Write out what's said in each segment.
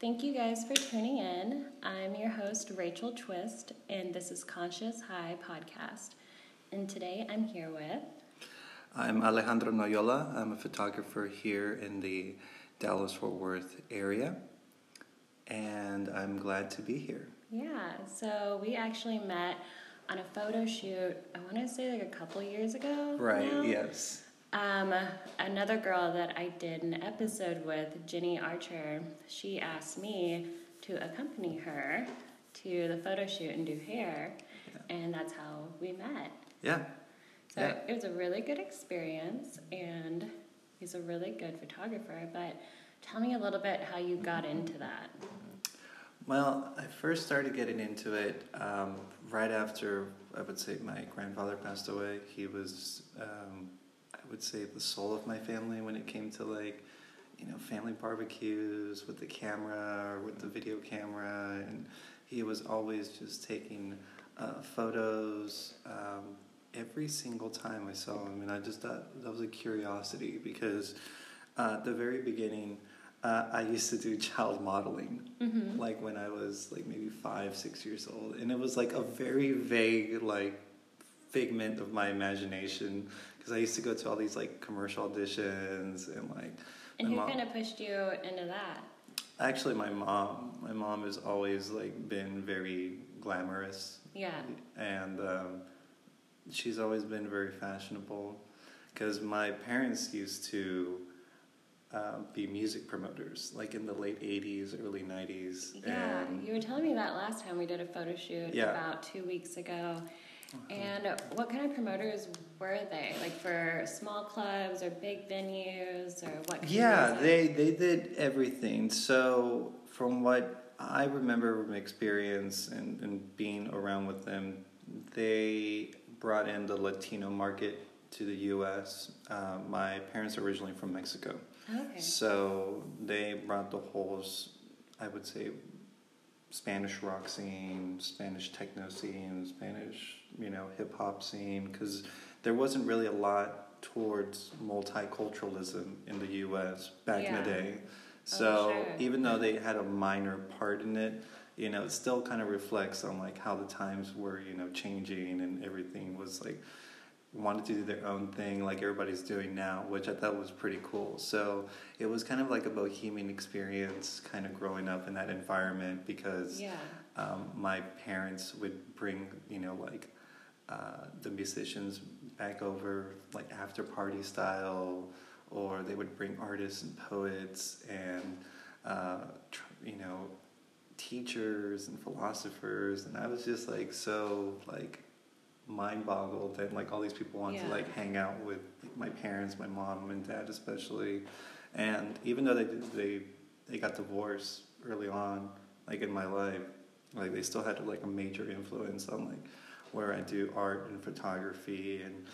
Thank you guys for tuning in. I'm your host, Rachel Twist, and this is Conscious High Podcast. And today I'm here with. I'm Alejandro Noyola. I'm a photographer here in the Dallas Fort Worth area, and I'm glad to be here. Yeah, so we actually met on a photo shoot, I want to say like a couple years ago. Right, now. yes. Um, another girl that I did an episode with, Jenny Archer, she asked me to accompany her to the photo shoot and do hair, yeah. and that's how we met. Yeah. So yeah. it was a really good experience, and he's a really good photographer. But tell me a little bit how you got into that. Well, I first started getting into it um, right after I would say my grandfather passed away. He was um, would say the soul of my family when it came to like you know family barbecues with the camera or with the video camera and he was always just taking uh, photos um, every single time I saw him and I just thought that was a curiosity because uh, at the very beginning uh, I used to do child modeling, mm-hmm. like when I was like maybe five, six years old, and it was like a very vague, like figment of my imagination because I used to go to all these like commercial auditions and like. And who kind of pushed you into that? Actually, my mom. My mom has always like been very glamorous. Yeah. And um, she's always been very fashionable, because my parents used to. Uh, be music promoters, like in the late '80s, early '90s. Yeah, and you were telling me that last time we did a photo shoot yeah. about two weeks ago, and what kind of promoters were they? Like for small clubs or big venues or what? yeah, they they did everything. So from what I remember from experience and, and being around with them, they brought in the Latino market to the U.S. Uh, my parents are originally from Mexico, okay. so they brought the whole, I would say, Spanish rock scene, Spanish techno scene, Spanish you know hip hop scene because there wasn't really a lot towards multiculturalism in the U.S. back yeah. in the day. Oh, so oh, sure. even though they had a minor part in it, you know, it still kind of reflects on like how the times were, you know, changing and everything was like wanted to do their own thing like everybody's doing now, which I thought was pretty cool. So it was kind of like a bohemian experience, kind of growing up in that environment because yeah. um, my parents would bring, you know, like uh, the musicians back over like after party style, or they would bring artists and poets and uh, tr- you know teachers and philosophers, and I was just like so like mind boggled that like all these people wanted yeah. to like hang out with my parents, my mom and dad especially, and even though they did, they they got divorced early on, like in my life, like they still had like a major influence on like where I do art and photography and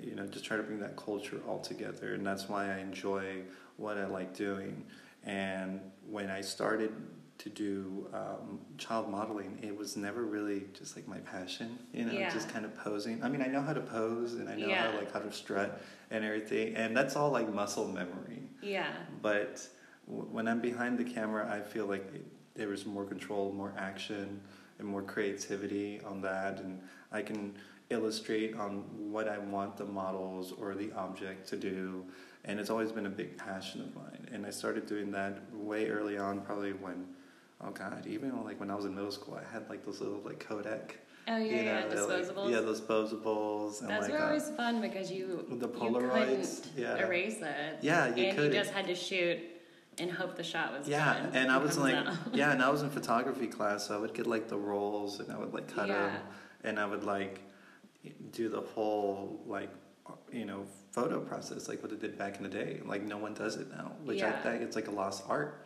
you know just try to bring that culture all together. And that's why I enjoy what I like doing. And when I started to do um, child modeling it was never really just like my passion you know yeah. just kind of posing. I mean I know how to pose and I know yeah. how like how to strut and everything. And that's all like muscle memory. Yeah. But w- when I'm behind the camera I feel like there is more control more action and more creativity on that. And I can illustrate on what I want the models or the object to do. And it's always been a big passion of mine. And I started doing that way early on, probably when, oh God, even like when I was in middle school, I had like those little like Kodak. Oh yeah, you know, yeah, disposables. Like, yeah, those posables. And Those like, were always uh, fun because you the Polaroids. You yeah. erase it. Yeah, you and could. you just had to shoot and hope the shot was yeah good and i was like out. yeah and i was in photography class so i would get like the rolls and i would like cut Yeah. them and i would like do the whole like you know photo process like what they did back in the day. Like no one does it now which i think it's like a lost art.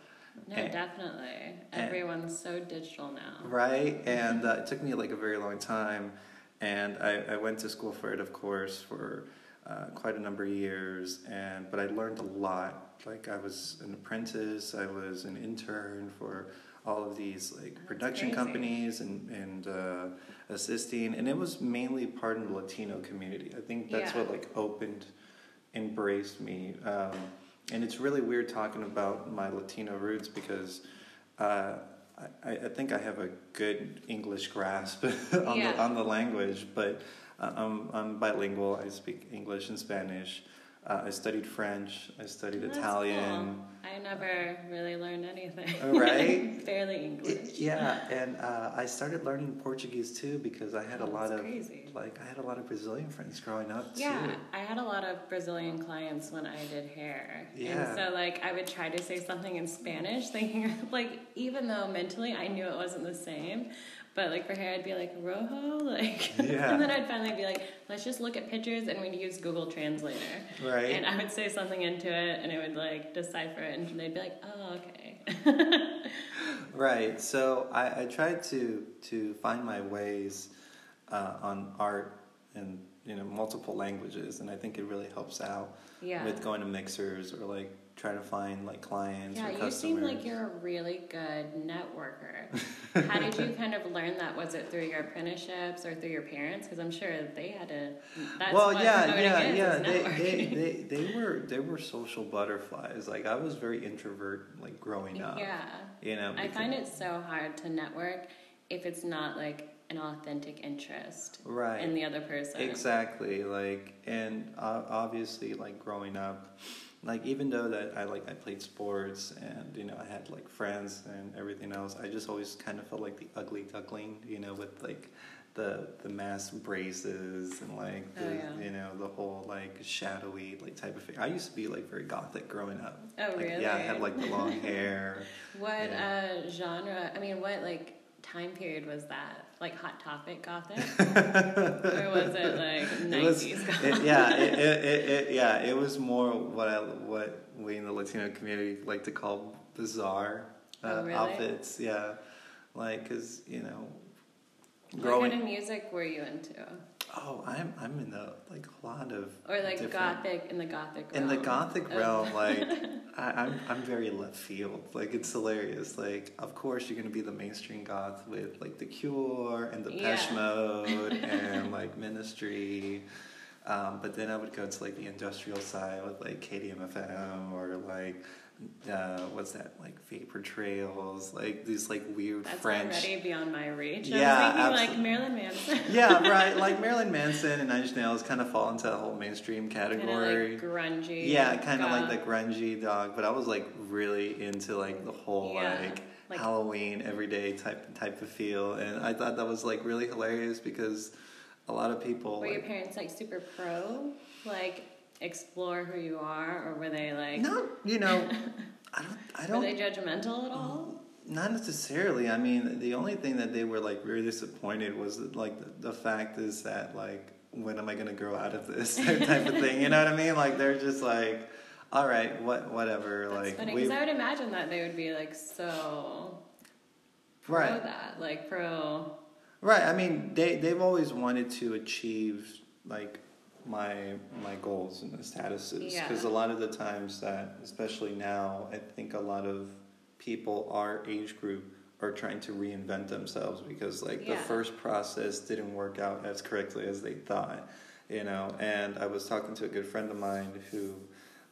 No, And- definitely. and- Everyone's so digital now. right? And uh, it took me like a very long time. And I, I went to school for it of course for uh, quite a number of years. And but i learned a lot. Like i was an apprentice. I was an intern for all of these like That's production crazy. companies and, and uh, assisting and it was mainly part of the latino community i think that's Yeah. what like opened embraced me um, and it's really weird talking about my latino roots because uh, I, I think I have a good English grasp on Yeah. the on the language, but uh, I'm I'm bilingual. I speak English and Spanish. Uh, I studied French. I studied That's Italian. cool. I never really learned anything. Oh, right? Barely English. Yeah, and uh, I started learning Portuguese too because I had a Oh, lot of crazy. like I had a lot of Brazilian friends growing up Yeah, too. I had a lot of Brazilian clients when I did hair. Yeah. And so like I would try to say something in Spanish thinking like even though mentally I knew it wasn't the same, but like for hair I'd be like rojo like Yeah. and then I'd finally be like let's just look at pictures and we'd use Google Translator. Right. And I would say something into it and it would like decipher it and they'd be like, "Oh, okay." Right. So I, I tried to to find my ways uh, on art and you know multiple languages, and I think it really helps out yeah. with going to mixers or like trying to find like clients Yeah, or you seem like you're a really good networker. How did you kind of learn that? Was it through your apprenticeships or through your parents? Because I'm sure they had to. That's well, yeah, yeah, yeah. They, they, they, they were they were social butterflies. Like I was very introvert, like growing up. yeah, You know. I find it so hard to network if it's not like an authentic interest right. in the other person. Exactly, like, and uh, obviously, like growing up, like even though that I like I played sports and you know I had like friends and everything else, I just always kind of felt like the ugly duckling, you know, with like the the mask braces and like the Oh, yeah. you know the whole like shadowy like type of thing. I used to be like very gothic growing up. Oh, Like, really? Yeah, I had like the long hair. What uh, genre? I mean, what like time period was that? Like Hot Topic Gothic, or was it like It was- nineties it- Gothic? yeah, it, it, it, yeah, it was more what I, what we in the Latino community like to call bizarre uh, Oh, really? outfits. Yeah, like because you know, What growing. kind of music were you into? Oh, I'm I'm in the like a lot of Or like gothic in the gothic in the realm? gothic Oh. realm, like I, I'm I'm very left field. Like it's hilarious. Like of course you're gonna be the mainstream goth with like the Cure and the Yeah. Mode and like Ministry. Um, but then I would go to like the industrial side with like KMFDM or like uh, what's that like Vapor Trails, like these like weird That's French. already beyond my reach. Yeah, I was thinking like. Marilyn Manson. yeah, right. Like Marilyn Manson and Nine Inch Nails kind of fall into the whole mainstream category. like grungy. Yeah, kind of like the grungy dog, but I was like really into like the whole Yeah, like, like- Halloween everyday type type of feel, and I thought that was like really hilarious because a lot of people Were your parents like super pro? Like explore who you are, or were they like? not you know I don't I don't. Were they judgmental at all? Mm, not necessarily. I mean, the only thing that they were like really disappointed was that, like the, the fact is that like when am I gonna grow out of this type of thing? You know what I mean? Like they're just like. All right, what, whatever. That's like funny because I would imagine that they would be like so pro right. that, like pro. Right. I mean, they they've always wanted to achieve like my my goals and the statuses Yeah. because a lot of the times that, especially now, I think a lot of people our age group are trying to reinvent themselves because like the first process didn't work out as correctly as they thought, you know. And I was talking to a good friend of mine who,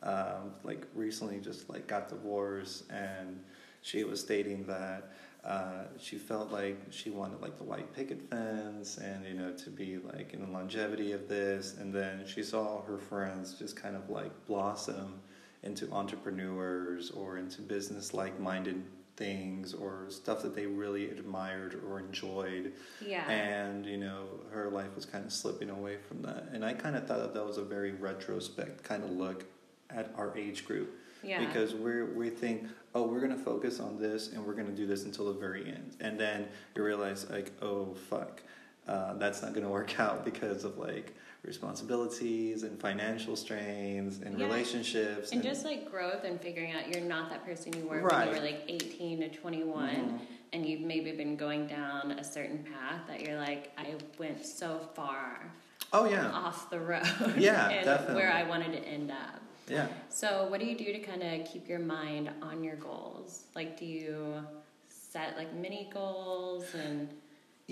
um, like, recently just like got divorced, and she was stating that uh, she felt like she wanted like the white picket fence and you know to be like in the longevity of this. And then she saw her friends just kind of like blossom into entrepreneurs or into business like minded things or stuff that they really admired or enjoyed. Yeah. and you know her life was kind of slipping away from that. And i kind of thought that that was a very retrospect kind of look at our age group yeah. because we're we think oh we're gonna focus on this and we're gonna do this until the very end and then you realize like oh fuck uh, that's not gonna work out because of like responsibilities and financial strains and Yeah. relationships and just like growth and figuring out you're not that person you were when you were like 18 to 21 Mhm. and you've maybe been going down a certain path that you're like i went so far oh yeah off the road Yeah, and definitely. where i wanted to end up yeah. So what do you do to kind of keep your mind on your goals? Like do you set like mini goals and do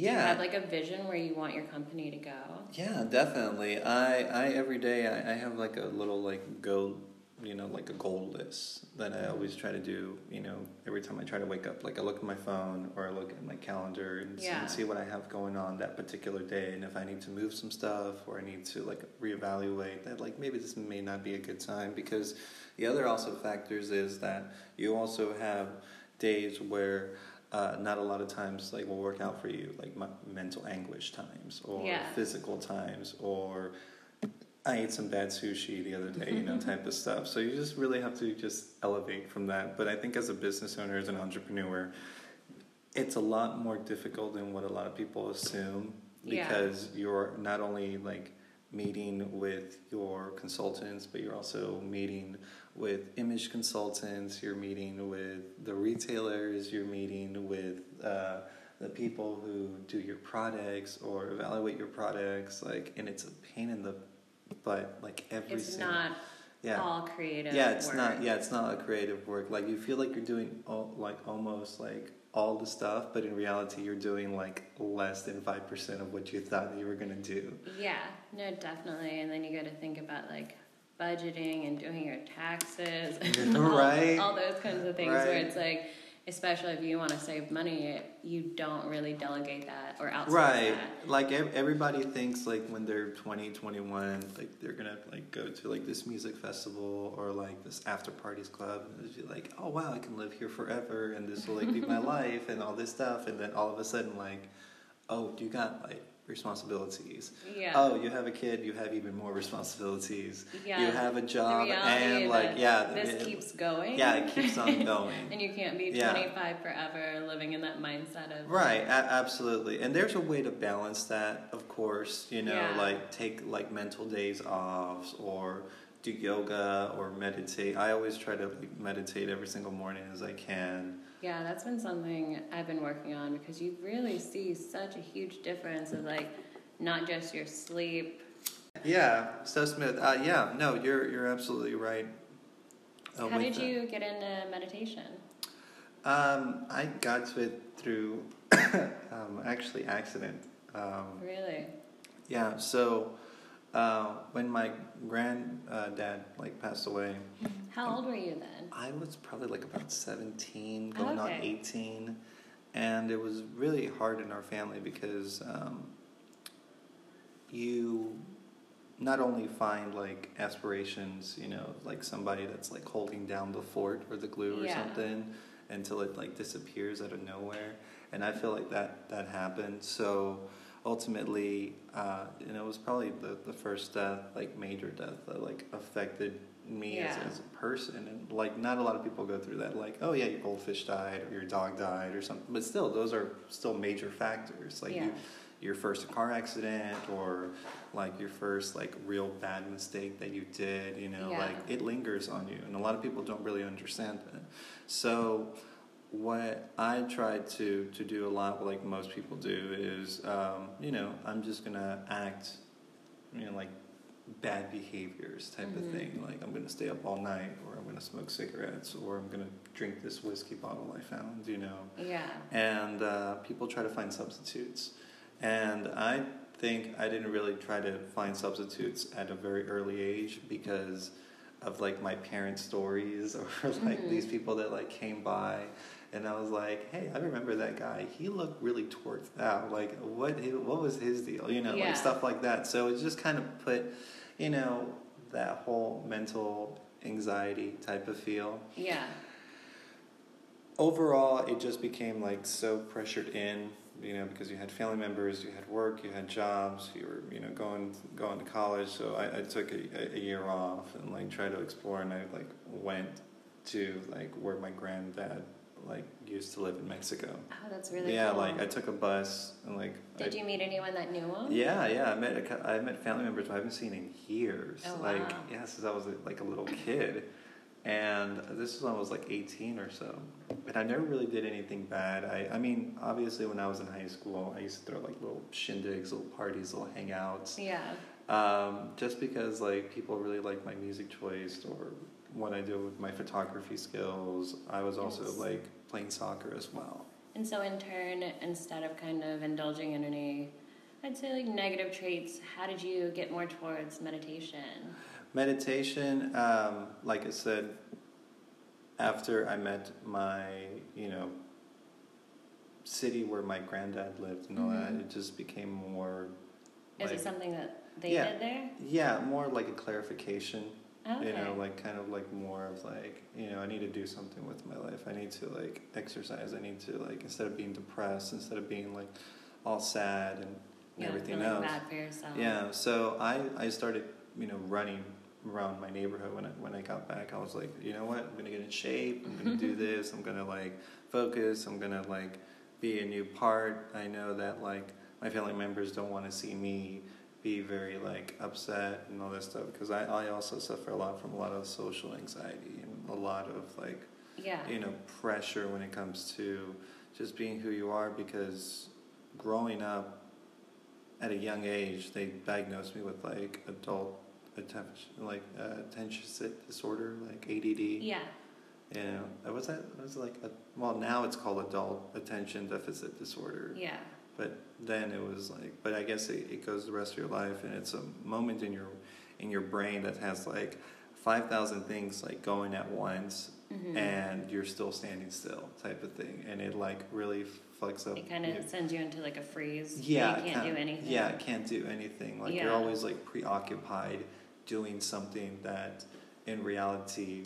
you yeah. have like a vision where you want your company to go? Yeah, definitely. I, I every day I, I have like a little like go you know, like a goal list that I always try to do. You know, every time I try to wake up, like I look at my phone or I look at my calendar and, Yeah. see, and see what I have going on that particular day, and if I need to move some stuff or I need to like reevaluate that, like maybe this may not be a good time because the other also factors is that you also have days where. Uh, not a lot of times like will work out for you like my mental anguish times or Yeah. physical times or I ate some bad sushi the other day, you know, type of stuff. So you just really have to just elevate from that. But I think as a business owner, as an entrepreneur, it's a lot more difficult than what a lot of people assume Yeah. because you're not only like meeting with your consultants, but you're also meeting with image consultants, you're meeting with the retailers, you're meeting with uh, the people who do your products or evaluate your products, like, and it's a pain in the butt, like every It's single not yeah. all creative. Yeah, it's work. not. Yeah, it's not a creative work. Like you feel like you're doing all, like almost like all the stuff, but in reality, you're doing like less than five percent of what you thought you were gonna do. Yeah, no, definitely. And then you got to think about like budgeting and doing your taxes, and all, Right. all those kinds of things. Where it's like, especially if you want to save money, you don't really delegate that or outsource Right. that. Like everybody thinks like when they're 20, 21, like they're gonna like go to like this music festival or like this after parties club and just like, oh wow, I can live here forever and this will like be my life and all this stuff and then all of a sudden like, oh, you got like responsibilities. Yeah. Oh, you have a kid, you have even more responsibilities. yeah. You have a job and like yeah, this it- keeps going. yeah, it keeps on going. and you can't be Yeah. 25 forever living in that mindset of Right, a- absolutely. And there's a way to balance that, of course, you know, Yeah. like take like mental days off or do yoga or meditate. I always try to meditate every single morning as I can. Yeah, that's been something I've been working on because you really see such a huge difference of like not just your sleep. Yeah, so Smith. Uh, yeah, no, you're you're absolutely right. uh, How did you get into meditation? Um, I got to it through um, actually accident. Um, Really? Yeah, so uh, when my granddad like passed away, How old were you then? I was probably like about seventeen, going on eighteen, and it was really hard in our family because um, you not only find like aspirations, you know, like somebody that's like holding down the fort or the glue or Yeah. something until it like disappears out of nowhere, and I feel like that that happened. So ultimately, uh, you know, it was probably the, the first death, like major death, that like affected me as, Yeah. as a person. And like, not a lot of people go through that. Like, oh yeah, your goldfish died or your dog died or something. But still, those are still major factors. Like Yeah. you, your first car accident or like your first like real bad mistake that you did. You know, Yeah. like it lingers on you, and a lot of people don't really understand that. So what I try to to do a lot, like most people do, is um, you know I'm just gonna act, you know, like bad behaviors type of Mhm. thing. Like I'm gonna stay up all night, or I'm gonna smoke cigarettes, or I'm gonna drink this whiskey bottle I found. You know, Yeah. and uh, people try to find substitutes. And I think I didn't really try to find substitutes at a very early age because of like my parents' stories or like Mhm. these people that like came by. And I was like, hey, I remember that guy. He looked really torqued out. Like, what? What was his deal? You know, Yeah. like stuff like that. So it just kind of put, you know, that whole mental anxiety type of feel Yeah. overall it just became like so pressured in you know because you had family members you had work you had jobs you were you know going going to college so i, I took a, a year off and like tried to explore and i like went to like where my granddad like used to live in mexico Oh, that's really yeah cool. like i took a bus and like Did I, you meet anyone that knew him? yeah yeah i met a, i met family members who i haven't seen in years Oh, like wow. yeah since i was like a little kid and this was when I was like 18 or so. And I never really did anything bad. I, I mean, obviously, when I was in high school, I used to throw like little shindigs, little parties, little hangouts. Yeah. Um, just because like people really like my music choice or what I do with my photography skills. I was also Yes. like playing soccer as well. And so, in turn, instead of kind of indulging in any, I'd say like negative traits, how did you get more towards meditation? Meditation, um, like I said, after I met my, you know, city where my granddad lived and all that, Mhm. it just became more. Is like, it something that they Yeah. did there? Yeah, more like a clarification. Okay. You know, like kind of like more of like, you know, I need to do something with my life. I need to like exercise. I need to like instead of being depressed, instead of being like all sad and yeah, everything else. bad for yourself. Yeah, so I, I started, you know, running around my neighborhood when I, when I got back. I was like, you know what? I'm gonna get in shape. I'm gonna do this. I'm gonna like focus. I'm gonna like be a new part. I know that like my family members don't want to see me be very like upset and all that stuff because I, I also suffer a lot from a lot of social anxiety and a lot of like Yeah. you know pressure when it comes to just being who you are because growing up at a young age they diagnosed me with like adult attention like uh, attention disorder like ADD Yeah. you know uh, what's that was like a, well now it's called adult attention deficit disorder Yeah. But then it was like but i guess it, it goes the rest of your life and it's a moment in your in your brain that has like 5000 things like going at once hmm and you're still standing still type of thing and it like really fucks up it kind of sends you into like a freeze. yeah You can't do anything. yeah can't do anything like you're always like preoccupied doing something that in reality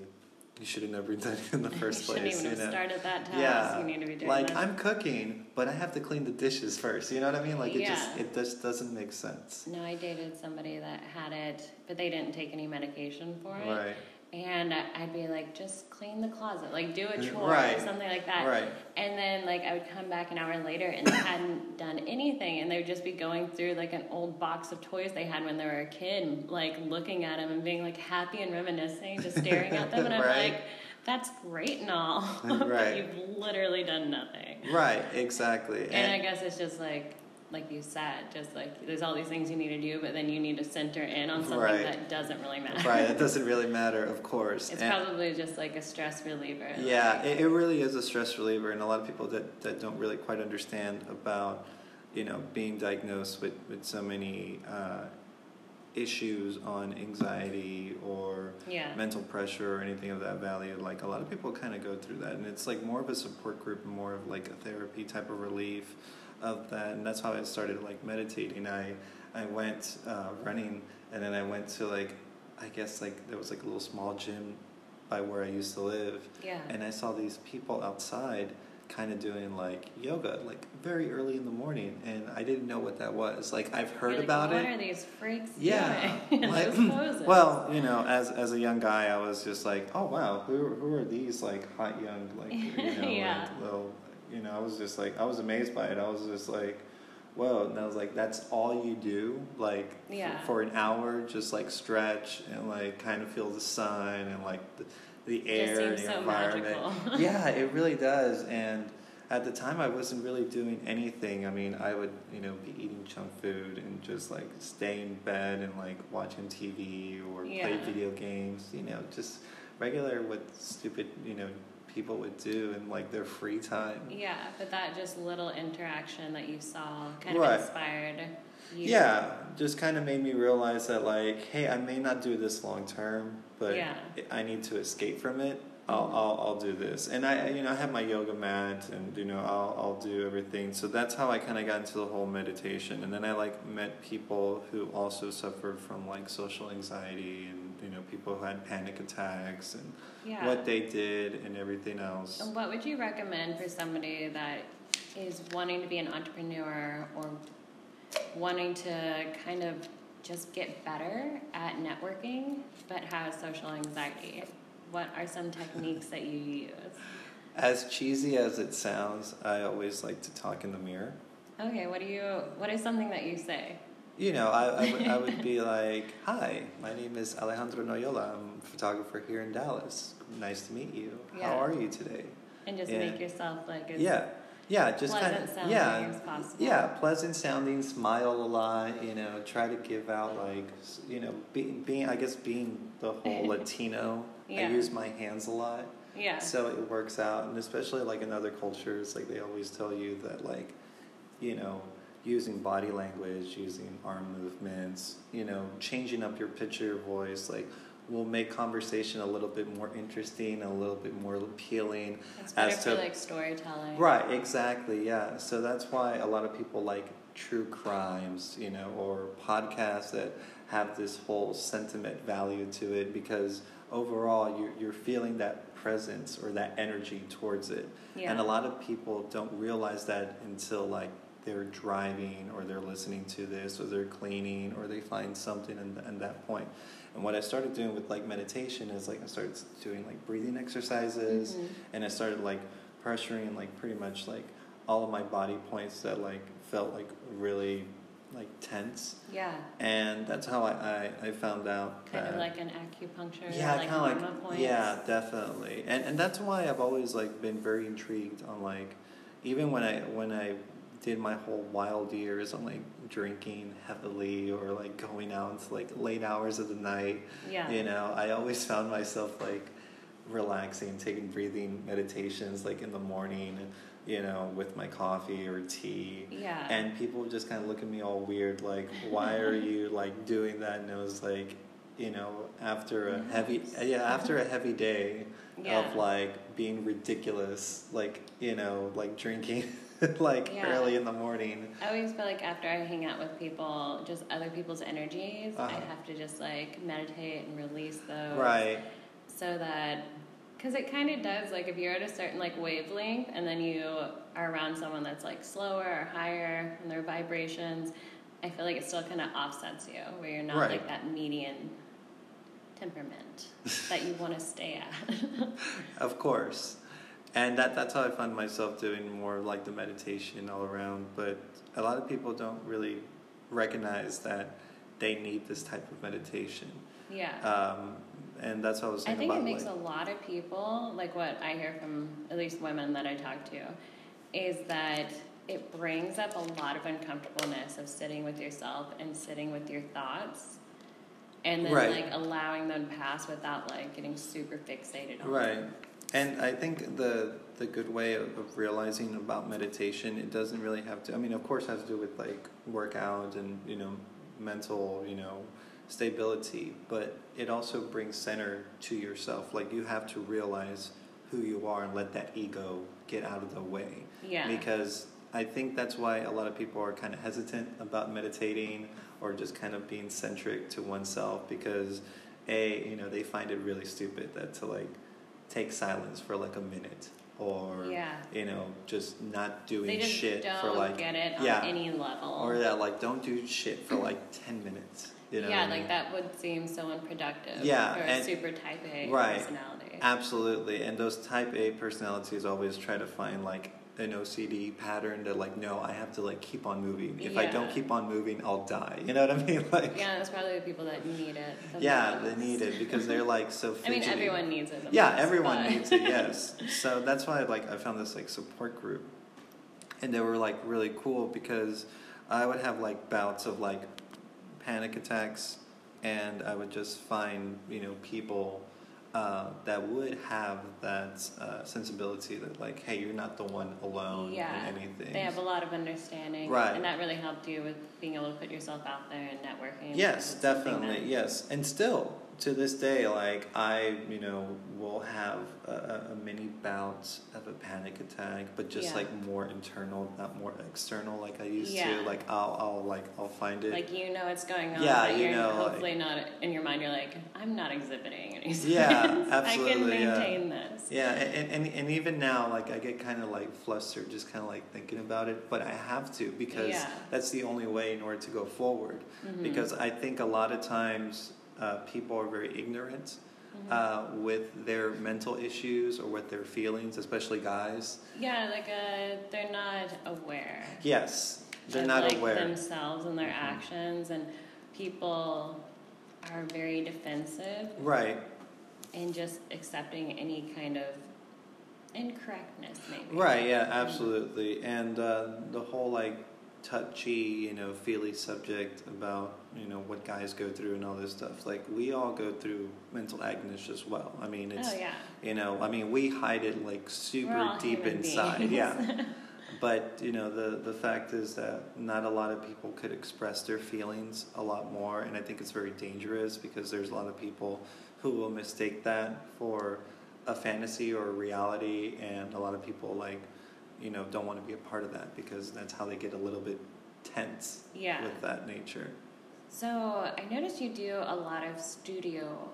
you should have never done it in the first you place shouldn't even you have started that task. Yeah, You need to be doing like this. i'm cooking but i have to clean the dishes first you know what i mean like it just it just doesn't make sense No, I dated somebody that had it, but they didn't take any medication for it. right And I'd be like, just clean the closet, like do a chore Right. or something like that. right And then like I would come back an hour later and they hadn't done anything, and they would just be going through like an old box of toys they had when they were a kid, and, like looking at them and being like happy and reminiscing, just staring at them, and I'm Right. like, that's great and all, but you've literally done nothing. right exactly And I guess it's just like, like you said, just like there's all these things you need to do, but then you need to center in on something Right. that doesn't really matter. right it doesn't really matter of course It's And- probably just like a stress reliever. Yeah, like- it, it really is a stress reliever, and a lot of people that, that don't really quite understand about, you know, being diagnosed with, with so many uh, issues on anxiety or yeah. mental pressure or anything of that value. Like a lot of people kind of go through that, and it's like more of a support group, more of like a therapy type of relief of that, and that's how I started like meditating. I I went uh, running, and then I went to like I guess like there was like a little small gym by where I used to live, Yeah. and I saw these people outside kind of doing like yoga like very early in the morning and I didn't know what that was like I've heard like, about what it are these freaks yeah doing? like, well you know as as a young guy i was just like oh wow who, who are these like hot young like you know Yeah. like, little you know i was just like i was amazed by it. I was just like whoa. And i was like that's all you do? Like Yeah. for an hour just like stretch and like kind of feel the sun and like the, the air and the so environment? yeah it really does. And at the time I wasn't really doing anything. I mean, I would, you know, be eating junk food and just like stay in bed and like watching TV or play video games, you know, just regular with stupid, you know, people would do in like their free time. Yeah, but that just little interaction that you saw kind Right. of inspired you. Yeah, just kind of made me realize that like, hey, I may not do this long term, but Yeah. I need to escape from it. I'll, Mhm. I'll I'll do this, and I you know I have my yoga mat, and you know I'll I'll do everything. So that's how I kind of got into the whole meditation, and then I like met people who also suffered from like social anxiety, and you know people who had panic attacks, and Yeah. what they did, and everything else. And what would you recommend for somebody that is wanting to be an entrepreneur or wanting to kind of just get better at networking but has social anxiety? What are some techniques that you use? As cheesy as it sounds, I always like to talk in the mirror. Okay, what do you what is something that you say? You know, I, I, would, be like, Hi, my name is Alejandro Noyola. I'm a photographer here in Dallas. Nice to meet you. Yeah. How are you today? And just Yeah. make yourself like as Yeah. Yeah, just kind pleasant of sounding yeah, as possible. yeah, pleasant sounding, smile a lot. You know, try to give out like you know, being being I guess being the whole Latino. Yeah. I use my hands a lot. Yeah. So it works out, and especially like in other cultures, like they always tell you that like, you know, using body language, using arm movements, you know, changing up your pitch of your voice, like will make conversation a little bit more interesting, a little bit more appealing. It's better as for to- like storytelling. Right, exactly, yeah. So that's why a lot of people like true crimes, you know, or podcasts that have this whole sentiment value to it because overall you're, you're feeling that presence or that energy towards it. Yeah. And a lot of people don't realize that until like they're driving or they're listening to this or they're cleaning or they find something in, in that point. And what I started doing with like meditation is like I started doing like breathing exercises Mhm. and I started like pressuring like pretty much like all of my body points that like felt like really like tense Yeah. and that's how I, I, I found out Kind of like an acupuncture. yeah like kind of like yeah definitely and and that's why I've always like been very intrigued on like even when I when I did my whole wild years on like drinking heavily or like going out into like late hours of the night Yeah. you know, I always found myself like relaxing, taking breathing meditations like in the morning, you know, with my coffee or tea. Yeah. And people just kind of look at me all weird, like, why are you like doing that? And it was like, you know, after a heavy, yeah, after a heavy day Yeah. of like being ridiculous, like, you know, like drinking like Yeah. early in the morning. I always feel like after I hang out with people, just other people's energies, I Uh-huh. have to just like meditate and release those. Right. So that, because it kind of does, like if you're at a certain like wavelength and then you are around someone that's like slower or higher and their vibrations, I feel like it still kind of offsets you, where you're not Right. like that median temperament that you want to stay at. Of course. And that, that's how I find myself doing more like the meditation all around. But a lot of people don't really recognize that they need this type of meditation. yeah. Um, and that's what I was I saying think about it makes like, a lot of people, like what I hear from at least women that I talk to, is that it brings up a lot of uncomfortableness of sitting with yourself and sitting with your thoughts and then Right. like allowing them to pass without like getting super fixated on Right. them. And I think the the good way of, of realizing about meditation, it doesn't really have to. I mean, of course, it has to do with like workout and you know mental, you know, stability. But it also brings center to yourself. Like you have to realize who you are and let that ego get out of the way. Yeah. Because I think that's why a lot of people are kind of hesitant about meditating or just kind of being centric to oneself because a you know they find it really stupid that to like take silence for like a minute or Yeah. you know just not doing They just shit don't for like get it on yeah any level. or yeah like don't do shit for like 10 minutes you know yeah, I like mean? that would seem so unproductive. Yeah, For a and- super type A right. personality. Absolutely, and those type A personalities always try to find like an OCD pattern to like no, I have to like keep on moving. If I don't keep on moving, I'll die. You know what I mean? Like Yeah, that's probably the people that need it. yeah, they need it because they're like so. I mean, everyone needs it. Yeah, everyone but- needs it. Yes, so that's why like I found this like support group, and they were like really cool because I would have like bouts of like panic attacks, and I would just find you know people uh, that would have that uh, sensibility that like, hey, you're not the one alone Yeah, in anything. They have a lot of understanding, Right. And that really helped you with being able to put yourself out there and networking. Yes, definitely. Yes, and still to this day, like I, you know, will have a, a- mini bout of a panic attack, but just Yeah. like more internal, not more external, like I used Yeah. to. Like I'll, I'll like I'll find it. Like you know what's going on. Yeah, you know, Hopefully not in your mind. You're like, I'm not exhibiting any Yeah, signs. I absolutely, can yeah. maintain this. yeah, and, and and even now, like I get kind of like flustered, just kind of like thinking about it. But I have to because Yeah. that's the only way in order to go forward. Mhm. Because I think a lot of times uh, people are very ignorant. Mhm. uh, with their mental issues or with their feelings, especially guys. yeah, like uh, they're not aware. Yes, they're of, not like, aware. themselves and their Mhm. actions, and people are very defensive Right, and just accepting any kind of incorrectness, maybe. right, yeah, absolutely. And uh, the whole like touchy, you know, feely subject about you know what guys go through and all this stuff. Like we all go through mental anguish as well. I mean, it's Oh yeah. you know, I mean, we hide it like super deep inside. beings. Yeah. but you know, the the fact is that not a lot of people could express their feelings a lot more, and I think it's very dangerous because there's a lot of people who will mistake that for a fantasy or a reality, and a lot of people like, you know, don't want to be a part of that because that's how they get a little bit tense Yeah. with that nature. So I noticed you do a lot of studio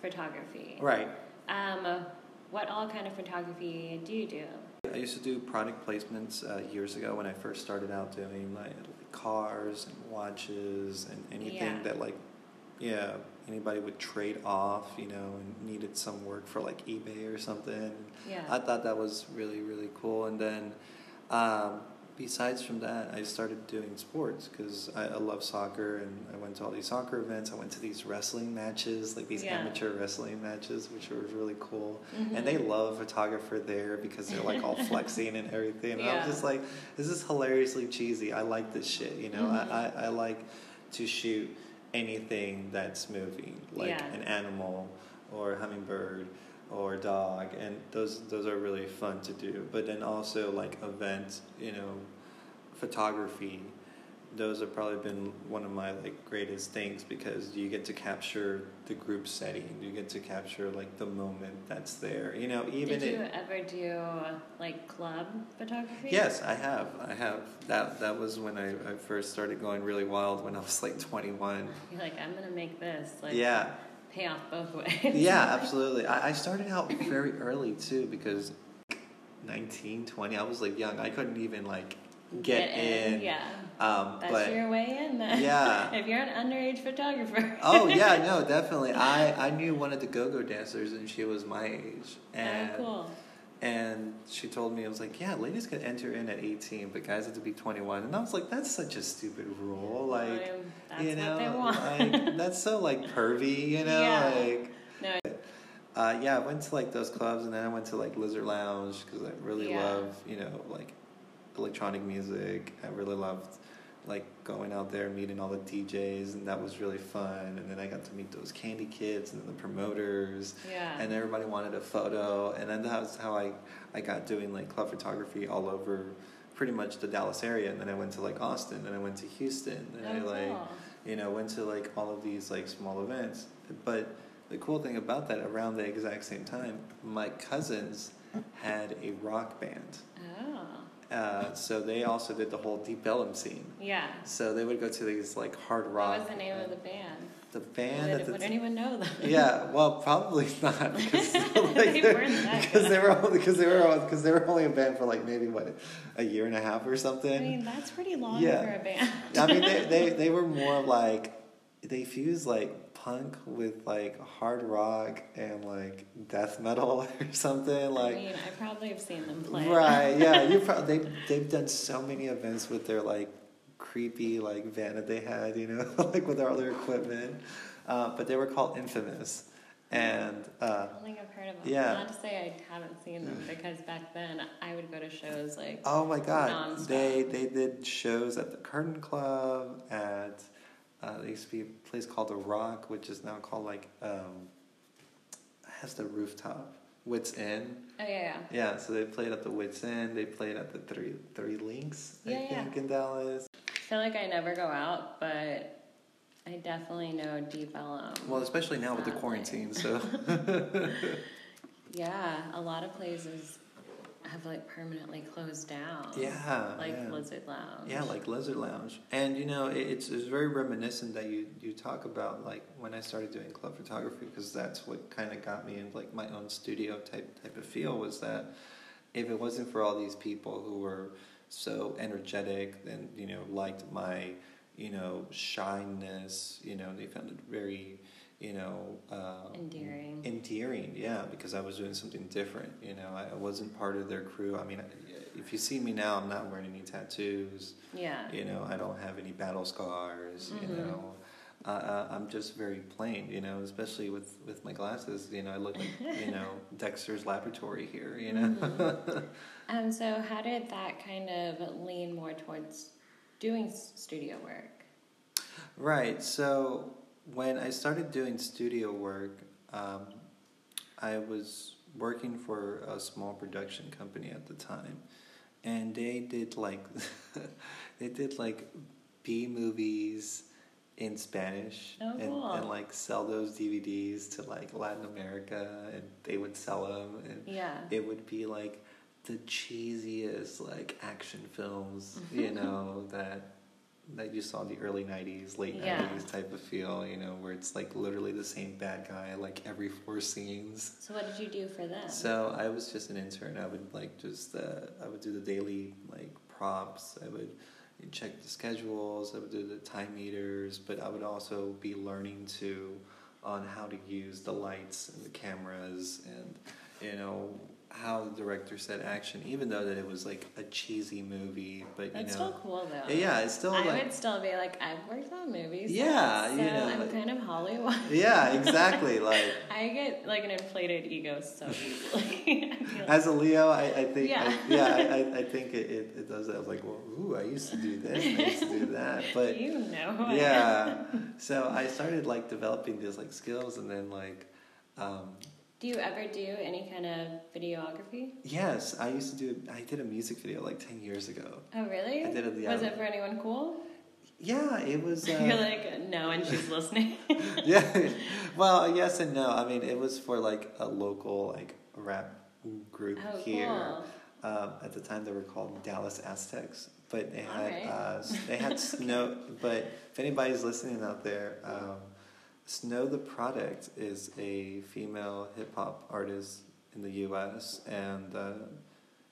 photography. Right. Um, what all kind of photography do you do? I used to do product placements uh, years ago when I first started out doing like cars and watches and anything Yeah. that like yeah anybody would trade off you know and needed some work for like eBay or something. Yeah. I thought that was really really cool and then um, besides from that I started doing sports because I, I love soccer and I went to all these soccer events I went to these wrestling matches like these Yeah. amateur wrestling matches which were really cool Mhm. and they love a photographer there because they're like all flexing and everything. And Yeah. I was just like, this is hilariously cheesy. I like this shit, you know. Mhm. I, I, I like to shoot anything that's moving, like Yeah. an animal or a hummingbird or a dog, and those those are really fun to do. But then also like event, you know, photography. Those have probably been one of my like greatest things because you get to capture the group setting. You get to capture like the moment that's there. You know, even Did you it, ever do like club photography? Yes, I have. I have. That that was when I, I first started going really wild when I was like 21. You're like, I'm gonna make this like yeah. pay off both ways. Yeah, absolutely. I, I started out very early too because 19, 20, I was like young. I couldn't even like get, in. Yeah. Um, That's but your way in then. Yeah. if you're an underage photographer. oh yeah, no, definitely. I I knew one of the go-go dancers and she was my age. And oh, cool. And she told me, I was like, yeah, ladies can enter in at 18, but guys have to be 21. And I was like, that's such a stupid rule. Like, that's you know, what they want. like, that's so like pervy, you know? Yeah. Like, no. uh, yeah, I went to like those clubs and then I went to like Lizard Lounge because I really Yeah. love, you know, like electronic music. I really loved like going out there meeting all the DJs and that was really fun. And then I got to meet those candy kids and the promoters Yeah. and everybody wanted a photo and then that was how I, I got doing like club photography all over pretty much the Dallas area and then I went to like Austin and I went to Houston and I oh, like cool. you know went to like all of these like small events but the cool thing about that around the exact same time my cousins had a rock band Oh. Uh, so they also did the whole Deep Ellum scene Yeah. so they would go to these like hard What rock was the name of the band? the band would, the would anyone know them? yeah, well, probably not because like, They because they were only because they were because they were only a band for like maybe what a year and a half or something. I mean, that's pretty long Yeah. for a band. I mean, they, they they were more like they fused like punk with like hard rock and like death metal or something Like, I mean, I probably have seen them play. Right, yeah, you probably they they've done so many events with their like creepy like van that they had, you know, like with all their equipment. Uh, but they were called Infamous, and uh, I don't think I've heard of them. Yeah. Not to say I haven't seen them because back then I would go to shows like oh my god, Nonstop. they they did shows at the Curtain Club at uh, there used to be a place called the Rock, which is now called like um, has the rooftop. Wits End. oh yeah, yeah. Yeah, so they played at the Wits End. They played at the Three Three Links, I Yeah, yeah. think, in Dallas. I feel like I never go out, but I definitely know Deep Ellum. Well, especially now with the quarantine, so Yeah, a lot of places have like permanently closed down. yeah, Like yeah. Lizard Lounge. Yeah, like Lizard Lounge, and you know, it, it's it's very reminiscent that you you talk about like when I started doing club photography because that's what kind of got me in like my own studio type type of feel was that if it wasn't for all these people who were so energetic and you know liked my you know shyness, you know, they found it very you know uh, Endearing. endearing yeah because i was doing something different you know i I wasn't part of their crew i mean if you see me now i'm not wearing any tattoos yeah. you know i don't have any battle scars you Mhm. know uh, i'm just very plain you know especially with with my glasses you know i look like you know dexter's laboratory here you know Mhm. Um, so how did that kind of lean more towards doing studio work? Right. So when I started doing studio work, um, I was working for a small production company at the time, and they did like they did like B movies in Spanish Oh, and, cool. and like sell those DVDs to like Latin America and they would sell them and Yeah. it would be like the cheesiest like action films you know that that you saw in the early 90s late Yeah. 90s type of feel you know where it's like literally the same bad guy like every four scenes So what did you do for that so I was just an intern. I would like just uh, I would do the daily like props. I would check the schedules. I would do the time meters, but I would also be learning to on how to use the lights and the cameras and you know how the director said action. Even though that it was like a cheesy movie, but you That's know still cool though. yeah, it's still I like would still be like, I've worked on movies. Yeah, so you know, I'm like- kind of Hollywood. yeah, exactly like. I get like an inflated ego so easily. Feel As a Leo, I, I think Yeah. I, yeah, I, I, think it, it, it does that. I was like, well, ooh, I used to do this, I used to do that, but you know. who I am. yeah. So I started like developing these like skills, and then like, um, Do you ever do any kind of videography? yes, I used to do. I did a music video like ten years ago. Oh really? I did it the Was it for anyone cool? Yeah, it was. You're Uh, like, no, and she's listening. yeah, well, yes and no. I mean, it was for like a local like rap group oh, here. cool. Um, at the time, they were called Dallas Aztecs, but they had Alright. uh, they had Snow. But if anybody's listening out there, um, Snow the Product is a female hip hop artist in the U.S. And uh,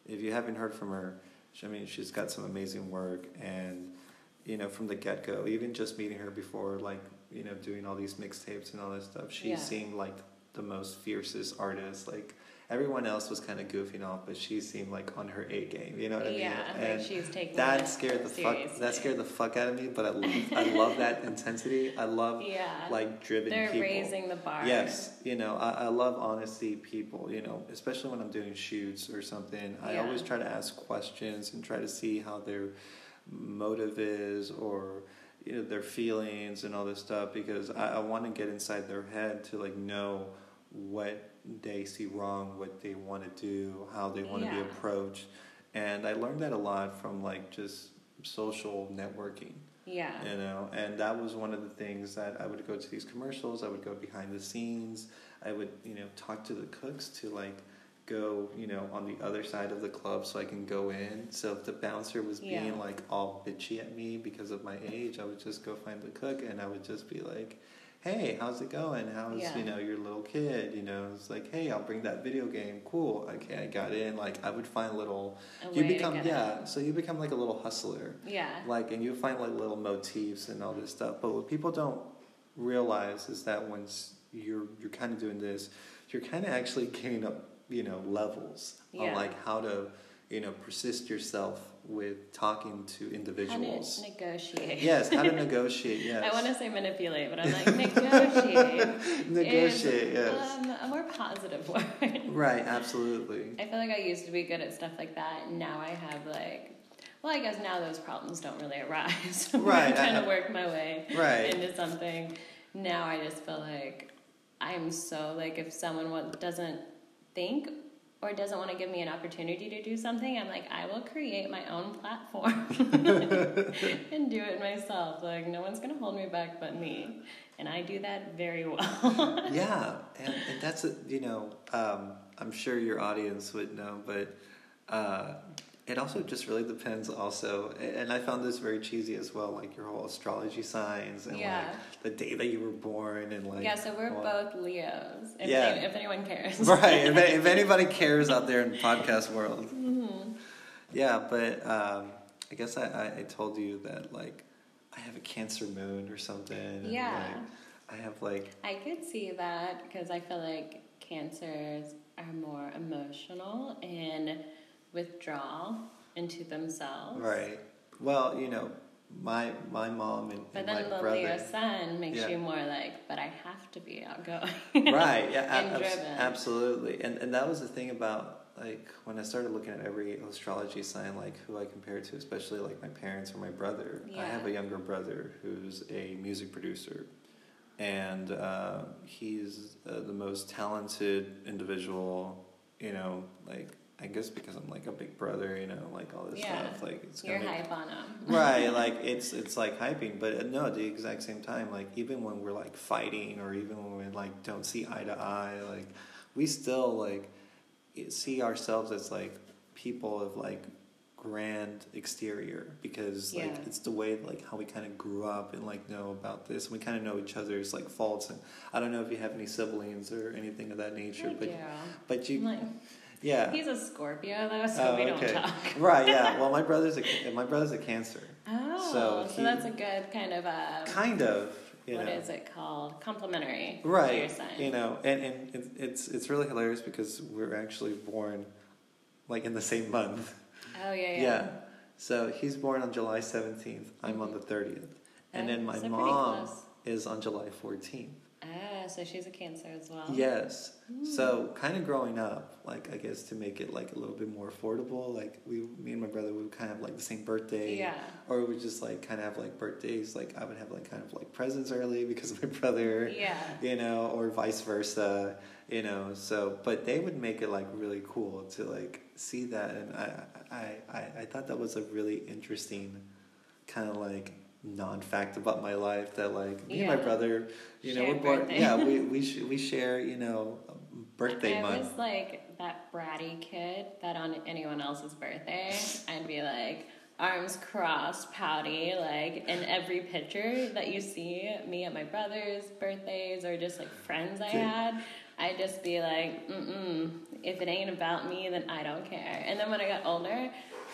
if you haven't heard from her, she, I mean, she's got some amazing work. And you know, from the get go, even just meeting her before, like you know, doing all these mixtapes and all this stuff, she Yeah. seemed like the most fiercest artist. Like everyone else was kind of goofing off, but she seemed like on her A game. You know what I mean? yeah, And like she's taking that it scared the fuck. That scared the fuck out of me. But I love, I love that intensity. I love Yeah. like driven They're people. raising the bar. Yes, you know, I, I love honesty people, you know, especially when I'm doing shoots or something. I Yeah. always try to ask questions and try to see how their motive is or you know their feelings and all this stuff because I, I want to get inside their head to like know what they see wrong, what they want to do, how they want to be approached. And I learned that a lot from like just social networking Yeah. you know and that was one of the things that i would go to these commercials i would go behind the scenes i would you know talk to the cooks to like go you know on the other side of the club so i can go in so if the bouncer was being Yeah. like all bitchy at me because of my age i would just go find the cook and i would just be like hey how's it going how's Yeah. you know your little kid you know it's like hey i'll bring that video game cool okay i got in like i would find little A you become yeah so you become like a little hustler. Yeah. like and you find like little motifs and all this stuff but what people don't realize is that once you're you're kind of doing this you're kind of actually gaining up you know levels Yeah. on like how to you know persist yourself with talking to How individuals to negotiate. yes how to negotiate yes I want to say manipulate, but I'm like negotiate. negotiate is, yes Um, a more positive word. right absolutely I feel like I used to be good at stuff like that, and now I have like, well, I guess now those problems don't really arise. Right, I'm trying I- to work my way right into something. Now I just feel like I'm so like if someone doesn't think or doesn't want to give me an opportunity to do something, I'm like I will create my own platform and do it myself. Like no one's gonna hold me back but me, and I do that very well. yeah, and, and that's a, you know, um, I'm sure your audience would know, but uh, it also just really depends. Also, and I found this very cheesy as well, like your whole astrology signs and Yeah. like the day that you were born and like yeah, so we're well- both Leos. If, Yeah. any- if anyone cares. right. If, if anybody cares out there in podcast world, Mhm. yeah. But um, I guess I, I, I told you that like I have a Cancer moon or something. and, Yeah. like, I have like I could see that because I feel like cancers are more emotional and withdraw into themselves. Right. Well, you know, my my mom and, But and then my the brother. Leo sun makes Yeah. you more like, but I have to be outgoing. right. Yeah. Ab- absolutely. And and that was the thing about like when I started looking at every astrology sign, like who I compared to, especially like my parents or my brother. Yeah. I have a younger brother who's a music producer, and uh, he's uh, the most talented individual. You know, like I guess because I'm like a big brother, you know, like all this Yeah. stuff. Like it's You're gonna hype on them. right like it's it's like hyping but uh, no at the exact same time like even when we're like fighting or even when we like don't see eye to eye like we still like see ourselves as like people of like grand exterior because like Yeah. it's the way like how we kind of grew up and like know about this we kind of know each other's like faults and i don't know if you have any siblings or anything of that nature I but do. but you like, yeah. He's a Scorpio though, so Oh, we don't talk. right yeah. Well my brother's a my brother's a cancer. Oh, So so, that's a good kind of a kind of you what know. is it called? Complimentary. to right you know and, and it's it's really hilarious because we're actually born like in the same month. Oh yeah, yeah, yeah. so he's born on july 17th i'm on mm-hmm. the 30th and Oh, then my so mom is on july 14th Ah, so she's a Cancer as well. yes so kind of growing up like i guess to make it like a little bit more affordable like we me and my brother would kind of have like the same birthday Yeah. or we would just like kind of have like birthdays like i would have like kind of like presents early because of my brother Yeah. you know, or vice versa, you know. So, but they would make it like really cool to like see that, and I, I, I, I thought that was a really interesting kind of like non-fact about my life that like me and my brother, you know, we're born, yeah, we we sh- we share, you know, birthday month. I month. was like that bratty kid that on anyone else's birthday, I'd be like arms crossed, pouty, like in every picture that you see me at my brother's birthdays or just like friends I had. I'd just be like, mm-mm, if it ain't about me, then I don't care. And then when I got older,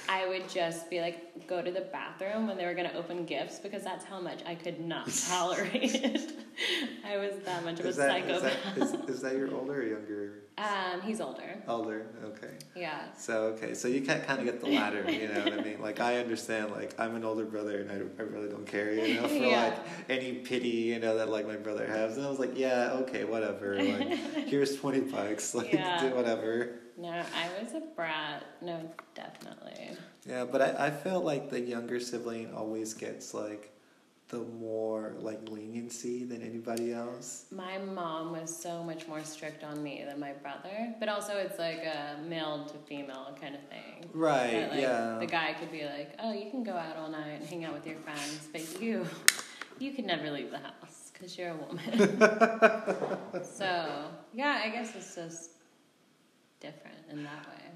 I would just be like, go to the bathroom when they were gonna open gifts because that's how much I could not tolerate it. I was that much of a Is that, is, psychopath. that is, is that your older or younger? Um, he's older. Older, okay. Yeah. So okay, so you can kind of get the latter, you know what I mean? Like I understand, like I'm an older brother, and I, I really don't care, you know, for Yeah. like any pity, you know, that like my brother has. And I was like, yeah, okay, whatever. Like here's twenty bucks, like Yeah. do whatever. No, I was a brat. No, definitely. Yeah, but I, I feel like the younger sibling always gets like the more like leniency than anybody else. My mom was so much more strict on me than my brother, but also it's like a male to female kind of thing. Right? That, like, yeah. The guy could be like, "Oh, you can go out all night and hang out with your friends, but you, you could never leave the house because you're a woman." so yeah, I guess it's just different in that way.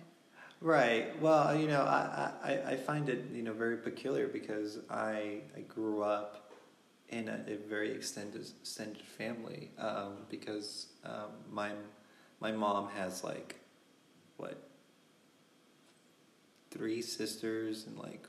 Right. Well, you know, I, I, I find it, you know, very peculiar because I, I grew up in a, a very extended extended family um, because um, my my mom has like what three sisters and like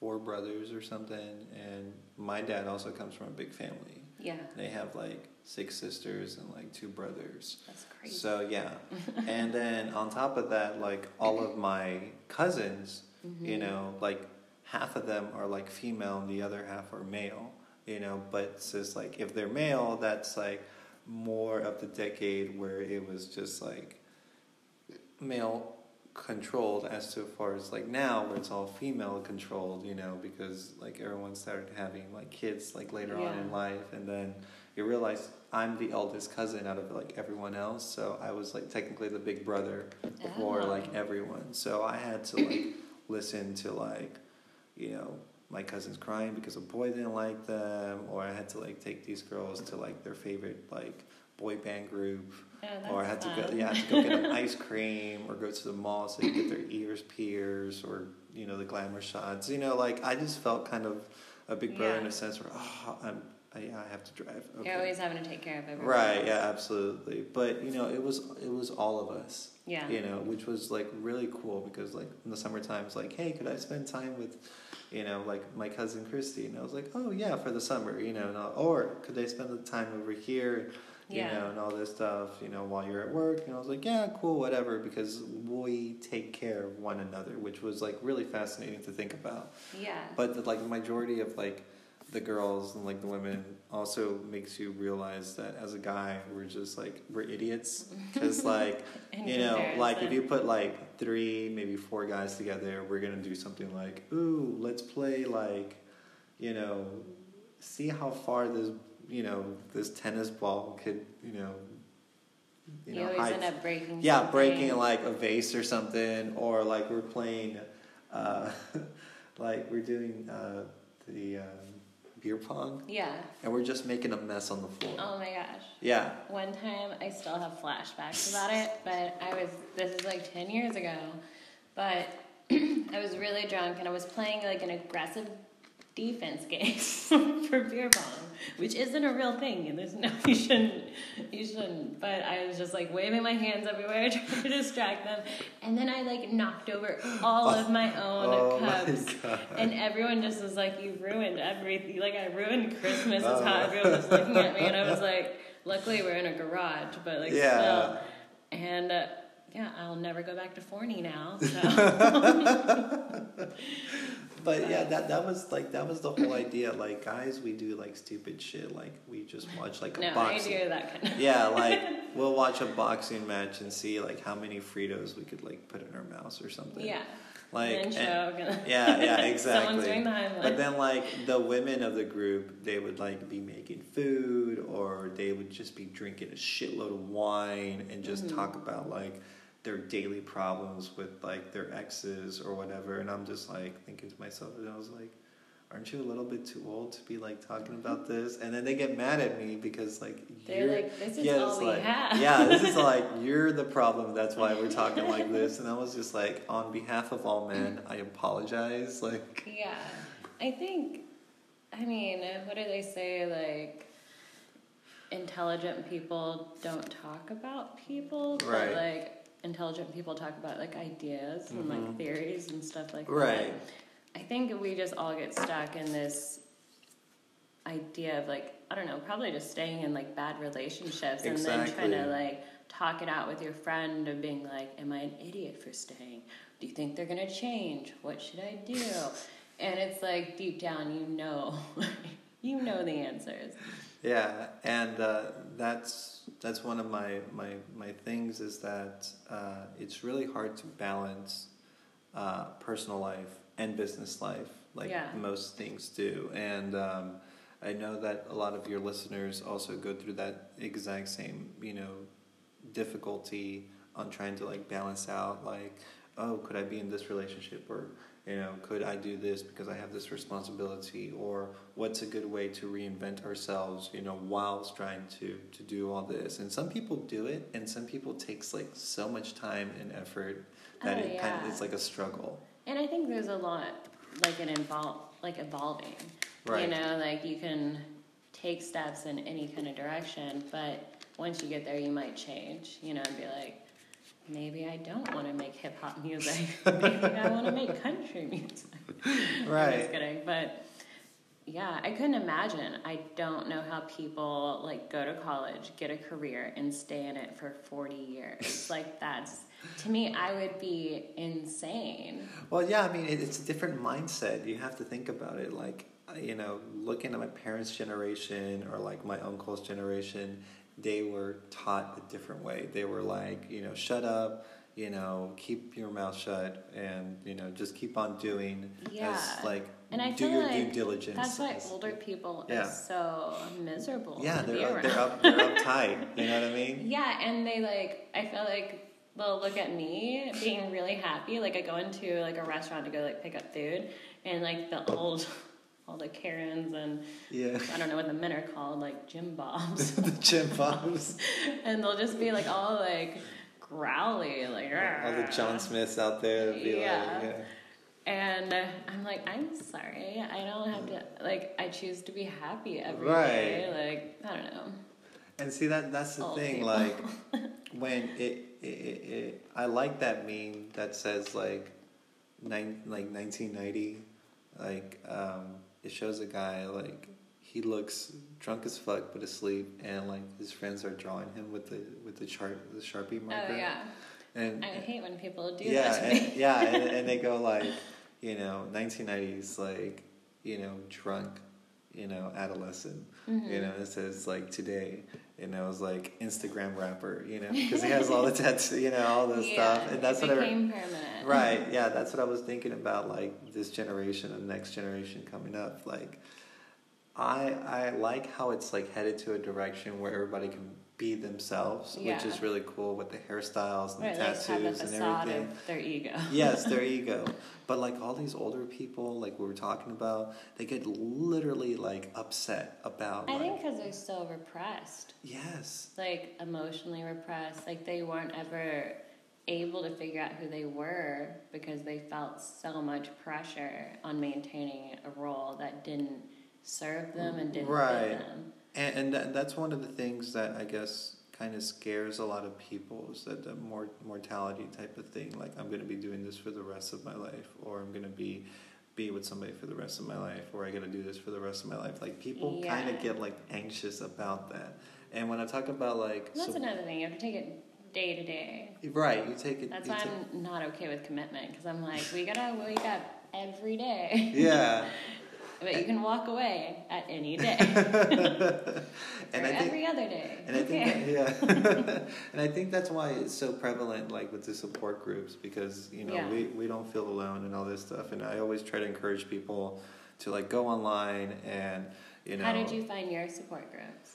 four brothers or something, and my dad also comes from a big family. Yeah, They have like six sisters and like two brothers. that's crazy. So yeah, and then on top of that, like all of my cousins, you Mhm. know, like half of them are like female and the other half are male. You know, but it's just like if they're male, that's like more of the decade where it was just like male controlled as to far as like now where it's all female controlled you know because like everyone started having like kids like later on in life and then you realize i'm the eldest cousin out of like everyone else so i was like technically the big brother for Oh. Ah. like everyone so i had to like listen to like you know my cousins crying because a boy didn't like them or i had to like take these girls to like their favorite like boy band group Oh, or I had that's to go, yeah, I had to go get them ice cream, or go to the mall so they get their ears pierced, or you know the glamour shots. You know, like I just felt kind of a big brother in a sense where oh, I'm, I, yeah, I have to drive. Okay. You're always having to take care of everyone. right, yeah, absolutely. But you know, it was it was all of us. Yeah. You know, which was like really cool because like in the summertime, it's like, hey, could I spend time with, you know, like my cousin Christy? And I was like, oh yeah, for the summer, you know, and I'll- or could they spend the time over here? you Yeah. know, and all this stuff, you know, while you're at work. And I was like, yeah, cool, whatever, because we take care of one another, which was like really fascinating to think about. Yeah. But the, like the majority of like the girls and like the women also makes you realize that as a guy, we're just like we're idiots because like you know, like if you put like three, maybe four guys together, we're gonna do something like, ooh, let's play like, you know, see how far this, you know, this tennis ball could, you know, you You know, always high- end up breaking. yeah, something. breaking like a vase or something, or like we're playing, uh, like we're doing uh, the um, beer pong, Yeah. and we're just making a mess on the floor. Oh my gosh. Yeah, One time, I still have flashbacks about it, but I was, this is like 10 years ago, but I was really drunk and I was playing like an aggressive defense game for beer pong, which isn't a real thing, and there's no, you shouldn't, you shouldn't, but I was just like waving my hands everywhere trying to distract them, and then I like knocked over all of my own Oh cups. God. And everyone just was like, "You ruined everything! Like I ruined Christmas." Is Oh. how everyone was looking at me, and I was like, "Luckily, we're in a garage, but like Yeah. still." And uh, yeah, I'll never go back to Forney now. So but yeah, that that was like that was the whole idea. Like guys, we do like stupid shit. Like we just watch like a boxing no, I do that kind of. Yeah, like we'll watch a boxing match and see like how many Fritos we could like put in our mouths or something. Yeah. Like and and- choke. And yeah, yeah, exactly. The But then, like the women of the group, they would like be making food, or they would just be drinking a shitload of wine and just Mhm. talk about like their daily problems with like their exes or whatever. And I'm just like thinking to myself, and I was like, "Aren't you a little bit too old to be like talking mm-hmm. about this?" And then they get mad at me because like They're like, "This is yeah, all we like, have." Yeah, this is like you're the problem. That's why we're talking like this. And I was just like, on behalf of all men, I apologize. Like, Yeah, I think. I mean, what do they say? Like, intelligent people don't talk about people, Right. but like intelligent people talk about like ideas and like Mhm. theories and stuff like Right. that. Right. I think we just all get stuck in this idea of like I don't know, probably just staying in like bad relationships and then trying to like talk it out with your friend of being like, "Am I an idiot for staying? Do you think they're gonna change? What should I do?" And it's like deep down, you know, you know the answers. yeah, and uh, that's that's one of my my my things is that uh, it's really hard to balance uh, personal life and business life, like Yeah. most things do, and. Um, I know that a lot of your listeners also go through that exact same, you know, difficulty on trying to like balance out like, oh, could I be in this relationship or you know, could I do this because I have this responsibility or what's a good way to reinvent ourselves, you know, whilst trying to to do all this. And some people do it and some people takes like so much time and effort that Oh, it kind of it's like a struggle. And I think there's a lot like an invol like evolving. right. You know, like you can take steps in any kind of direction, but once you get there, you might change. You know, and be like, maybe I don't want to make hip hop music. maybe I want to make country music. I'm Right. just kidding, but. Yeah, I couldn't imagine. I don't know how people like go to college, get a career, and stay in it for forty years. like that's to me, I would be insane. Well, yeah, I mean, it, it's a different mindset. You have to think about it. Like, you know, looking at my parents' generation or like my uncle's generation, they were taught a different way. They were like, you know, shut up, you know, keep your mouth shut, and you know, just keep on doing Yeah. as like And I do feel your like due diligence. That's why older people Yeah. are so miserable. Yeah, they're around. they're up they're uptight. You know what I mean? Yeah, and they like I feel like they'll look at me being really happy. Like I go into like a restaurant to go like pick up food and like the old all the Karens and Yeah. I don't know what the men are called, like Jim Bobs. the Jim Bobs, and they'll just be like all like growly, like all the John Smiths out there. Be Yeah. Like, yeah. And I'm like, I'm sorry, I don't have to like I choose to be happy every day. Right. Like, I don't know. And see that that's the Old thing. people. Like when it, it, it, it, I like that meme that says like nine like nineteen ninety, like um, it shows a guy like he looks drunk as fuck but asleep, and like his friends are drawing him with the with the chart the sharpie marker. Oh yeah. And I hate when people do yeah, that and, yeah, and, and they go like, you know, nineteen nineties like, you know, drunk, you know, adolescent. Mhm. You know, it says like today, you know, it's like Instagram rapper, you know, because he has all the tattoos, you know, all this stuff, and that's what I permanent. right, yeah, that's what I was thinking about, like this generation and next generation coming up. Like, I I like how it's like headed to a direction where everybody can be themselves, Yeah. which is really cool with the hairstyles and the at least have the tattoos and everything. their ego. yes, their ego. But like all these older people, like we were talking about, they get literally like upset about. I like, think because they're so repressed, yes, like emotionally repressed, like they weren't ever able to figure out who they were because they felt so much pressure on maintaining a role that didn't serve them and didn't Right. fit them. And and that, that's one of the things that I guess kind of scares a lot of people is that the mor- mortality type of thing. Like I'm going to be doing this for the rest of my life, or I'm going to be be with somebody for the rest of my life, or I got to do this for the rest of my life. Like people kind of get like anxious about that. And when I talk about like that's so- another thing. You have to take it day to day. right, you take it. That's why I'm not okay with commitment because I'm like, we gotta wake up every day. yeah. But you can walk away at any day. and or I think every other day. And I think that, yeah, and I think that's why it's so prevalent, like with the support groups, because you know Yeah. we, we don't feel alone and all this stuff. And I always try to encourage people to like go online and you know. How did you find your support groups?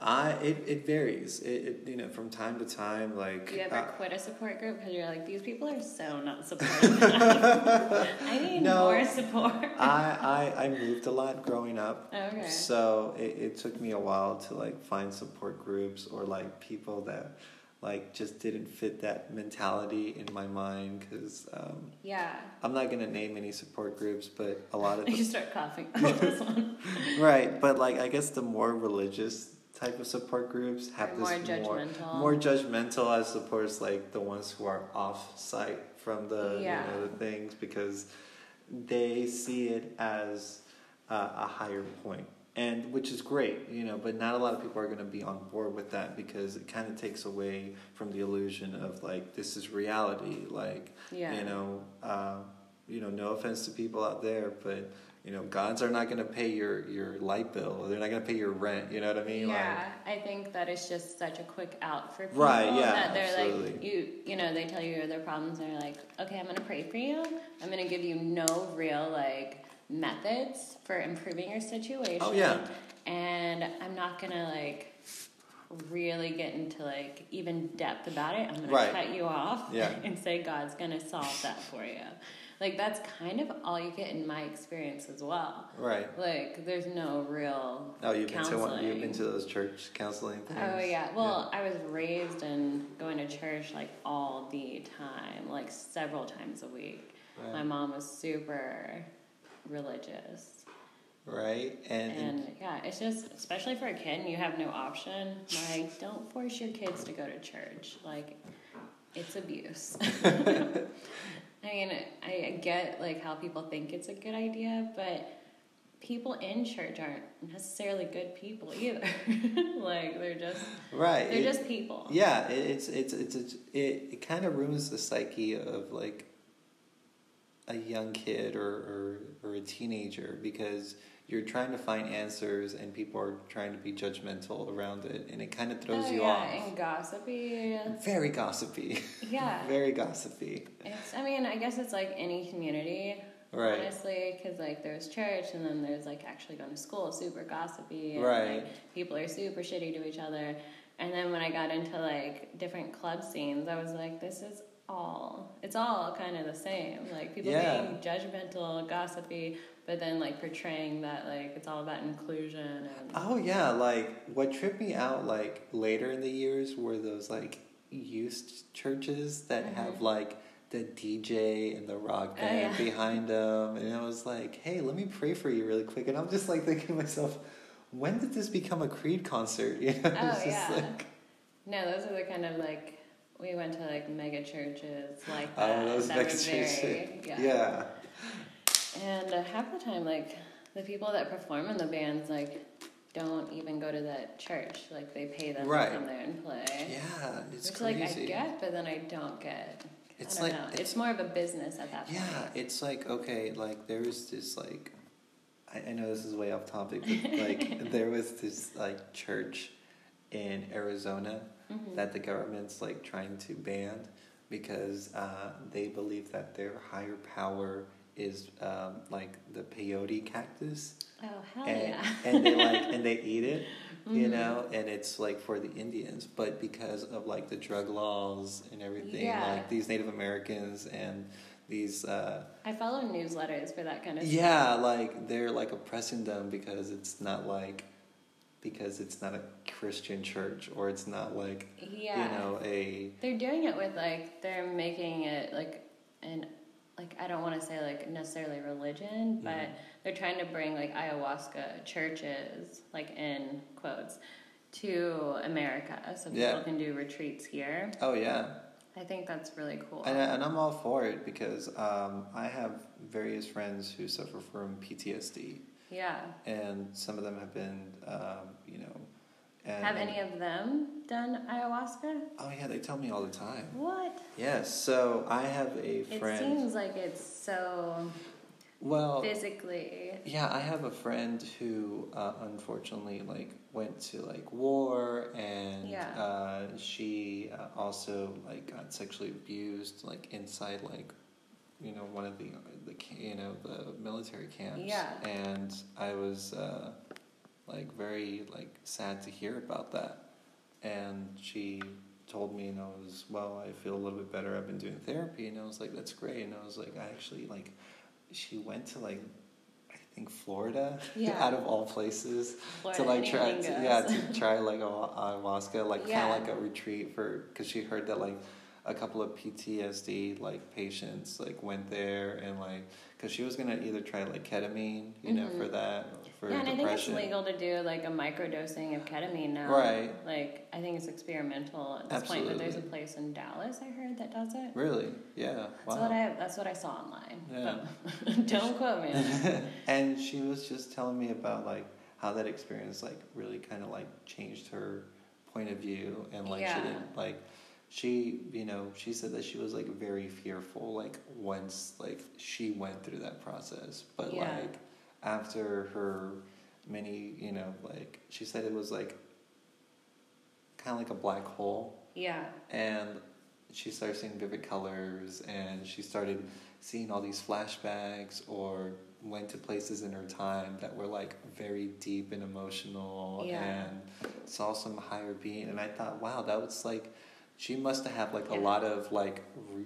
I it, it varies. It, it you know from time to time like. Do you ever uh, quit a support group because you're like, these people are so not supportive? I need No. more support. I, I I moved a lot growing up. Okay. So it, it took me a while to like find support groups or like people that like just didn't fit that mentality in my mind because um, Yeah. I'm not gonna name any support groups, but a lot of You start coughing. This one. right. But like I guess the more religious type of support groups have this more more judgmental. more judgmental as opposed like the ones who are off site from the Yeah. you know the things because they see it as uh, a higher point and which is great you know but not a lot of people are going to be on board with that because it kind of takes away from the illusion of like this is reality like Yeah. you know uh, you know no offense to people out there but you know gods are not going to pay your your light bill or they're not going to pay your rent you know what i mean yeah, I think that it's just such a quick out for people. Right, yeah, That they're like, absolutely. you, you know, they tell you their problems. And they're like, okay, I'm gonna pray for you. I'm gonna give you no real like methods for improving your situation. Oh, yeah. And I'm not gonna like really get into like even depth about it. I'm gonna cut you off Yeah. and say God's gonna solve that for you. Like that's kind of all you get in my experience as well. right Like there's no real Oh, you've been to one, you've been to those church counseling things. Oh yeah. Well, I was raised in going to church like all the time, like several times a week. Right. My mom was super religious. right, and, And yeah, it's just especially for a kid, and you have no option. Like, don't force your kids to go to church. Like, it's abuse. I mean, I get like how people think it's a good idea, but people in church aren't necessarily good people either. like, they're just right, they're it- just people. yeah, it, it's it's it's, it's it, it kind of ruins the psyche of like a young kid or, or or a teenager because you're trying to find answers and people are trying to be judgmental around it and it kind of throws oh, you yeah, off. and gossipy. Very gossipy, Yeah. very gossipy. It's, I mean, I guess it's like any community, Right. honestly, because like there's church and then there's like actually going to school, super gossipy. And, Right. Like, people are super shitty to each other. And then when I got into like different club scenes, I was like, this is all, it's all kind of the same. Like people Yeah. being judgmental, gossipy, but then like portraying that like it's all about inclusion and. Oh yeah, like what tripped me out like later in the years were those like youth churches that Mhm. have like the DJ and the rock Oh, band yeah. behind them, and I was like, hey, let me pray for you really quick, and I'm just like thinking to myself, when did this become a Creed concert? You know, Oh, it's just yeah. like, No, those are the kind of like we went to like mega churches like that. oh, that. those that mega churches. very, yeah. yeah, And uh, half the time, like the people that perform in the bands, like don't even go to that church. Like they pay them Right. to come there and play. yeah, it's Which crazy. like I get, but then I don't get. It's I don't like- know. It's, it's- more of a business at that point. Yeah, it's like okay, like there was this like, I, I know this is way off topic, but like there was this like church in Arizona Mhm. that the government's like trying to ban because uh, they believe that their higher power is um, like the peyote cactus, Oh hell and yeah! and they like and they eat it, you Mhm. know, and it's like for the Indians, but because of like the drug laws and everything, Yeah. like these Native Americans and these, uh, I follow newsletters for that kind of yeah, like they're like oppressing them because it's not like, because it's not a Christian church or it's not like. Yeah. you know, a, They're doing it with like they're making it like an like I don't want to say like necessarily religion, but Mhm. they're trying to bring like ayahuasca churches like in quotes to America so people Yeah. can do retreats here. oh yeah. I think that's really cool. And, and I'm all for it because um, I have various friends who suffer from PTSD, yeah. and some of them have been, um, you know, and Have any of them done ayahuasca? Oh yeah, they tell me all the time. What? Yes, so I have a friend. It seems like it's so well, physically. yeah, I have a friend who uh, unfortunately like went to like war, and Yeah. uh, she uh, also like got sexually abused like inside like you know one of the the you know the military camps. Yeah. and I was uh, like very like sad to hear about that, and she told me and I was well I feel a little bit better I've been doing therapy and I was like that's great and I was like I actually like she went to like I think Florida Yeah. out of all places Florida to like try to, yeah to try like a ayahuasca like Yeah. kind of like a retreat for because she heard that like a couple of PTSD like patients like went there and like because she was gonna either try like ketamine you know Mhm. for that for yeah, and I think it's depression legal to do like a microdosing of ketamine now. Right. Like I think it's experimental at this point, but there's a place in Dallas I heard that does it. really yeah That's what I that's what I saw online. Yeah. Don't quote me. and she was just telling me about like how that experience like really kind of like changed her point of view and like Yeah. she didn't like she you know she said that she was like very fearful like once like she went through that process but Yeah. like after her many you know like she said it was like kind of like a black hole Yeah. and she started seeing vivid colors and she started seeing all these flashbacks or went to places in her time that were like very deep and emotional Yeah. and saw some higher being and i thought wow that was like she must have had like Yeah. a lot of like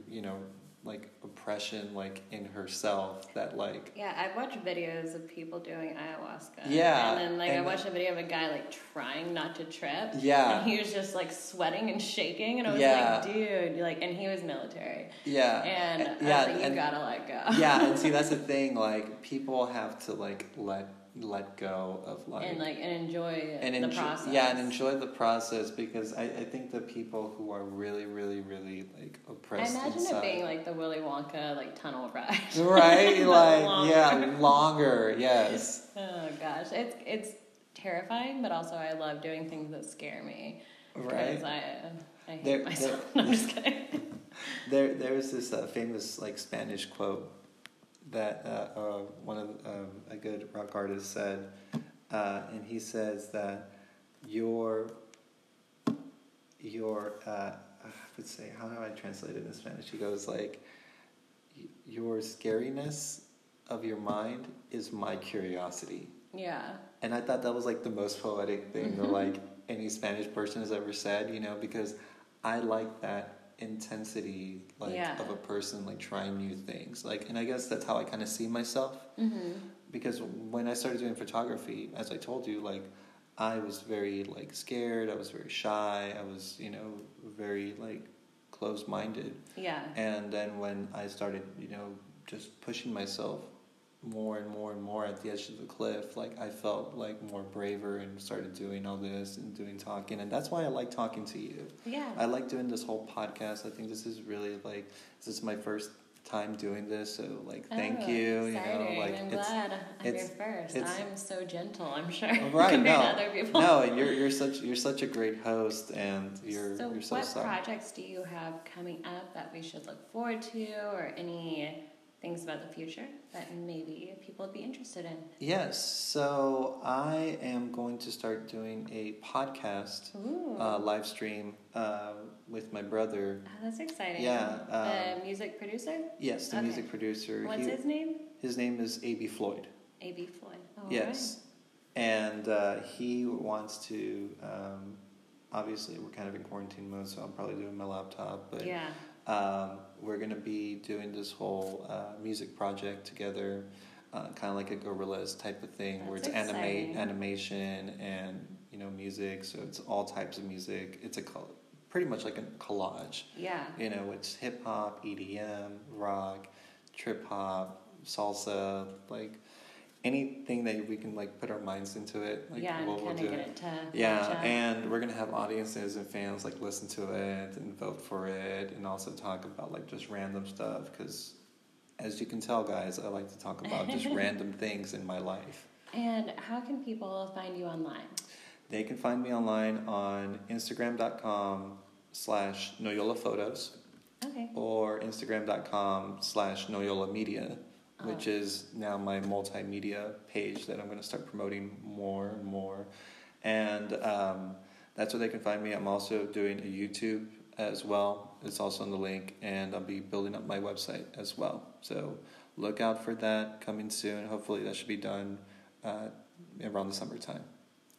you know like oppression like in herself that like Yeah, I've watched videos of people doing ayahuasca. Yeah, And then like and- I watched a video of a guy like trying not to trip. Yeah. And he was just like sweating and shaking and I was Yeah. like, dude, like and he was military. yeah And I was yeah like, you and- gotta let go. yeah and see that's the thing like people have to like let let go of like and like and enjoy and the enjoy, process. yeah and enjoy the process because I, I think the people who are really really really like I oppressed imagine inside, it being like the Willy Wonka like tunnel ride. right like longer. yeah longer yes Oh gosh, it's it's terrifying, but also I love doing things that scare me. right Because I I hate There- myself. there- No, I'm just kidding. there there was this uh, famous like Spanish quote that uh, uh, one of um, a good rock artist said uh, and he says that your your uh, I would say how do I translate it in Spanish? He goes like your scariness of your mind is my curiosity. Yeah. And I thought that was like the most poetic thing or like any Spanish person has ever said, you know, because I like that intensity like Yeah. of a person like trying new things. Like and I guess that's how I kind of see myself Mm-hmm. because when I started doing photography, as I told you, like I was very like scared, I was very shy, I was, you know, very like closed minded. Yeah. And then when I started, you know, just pushing myself more and more and more at the edge of the cliff, like I felt like more braver and started doing all this and doing talking. And that's why I like talking to you. Yeah. I like doing this whole podcast. I think this is really like this is my first time doing this, so like thank Oh, you. You exciting. know, like I'm it's glad I'm your it's- first. it's- I'm so gentle. I'm sure. right. No, to other people. no, and you're you're such you're such a great host, and you're so, you're so what sorry. projects do you have coming up that we should look forward to, or any things about the future that maybe people would be interested in? Yes, so I am going to start doing a podcast uh, live stream uh, with my brother. oh, that's exciting. yeah, the um, music producer. Yes, the Okay. music producer. What's He- his name? his name is A.B. Floyd. A.B. Floyd. Oh, yes. and uh, he wants to. Um, obviously, we're kind of in quarantine mode, so I'm probably doing my laptop. But yeah. um, we're gonna be doing this whole uh, music project together, uh, kind of like a Gorillaz type of thing, where it's That's animate animation and you know music. So it's all types of music. It's a col- pretty much like a collage. Yeah. You know, it's hip hop, EDM, rock, trip hop, salsa, like anything that we can like put our minds into it. Like yeah, and we'll, we'll do get it, it to yeah and we're gonna have audiences and fans like listen to it and vote for it, and also talk about like just random stuff. Because, as you can tell, guys, I like to talk about just random things in my life. And how can people find you online? They can find me online on Instagram.com slash Noyola Photos Okay. or Instagram.com slash Noyola Media, which Oh. is now my multimedia page that I'm going to start promoting more and more. And um, that's where they can find me. I'm also doing a YouTube as well. It's also in the link, and I'll be building up my website as well. So look out for that coming soon. Hopefully, that should be done uh, around the summertime.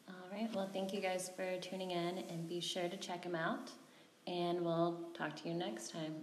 All right. Well, thank you guys for tuning in, and be sure to check them out. And we'll talk to you next time.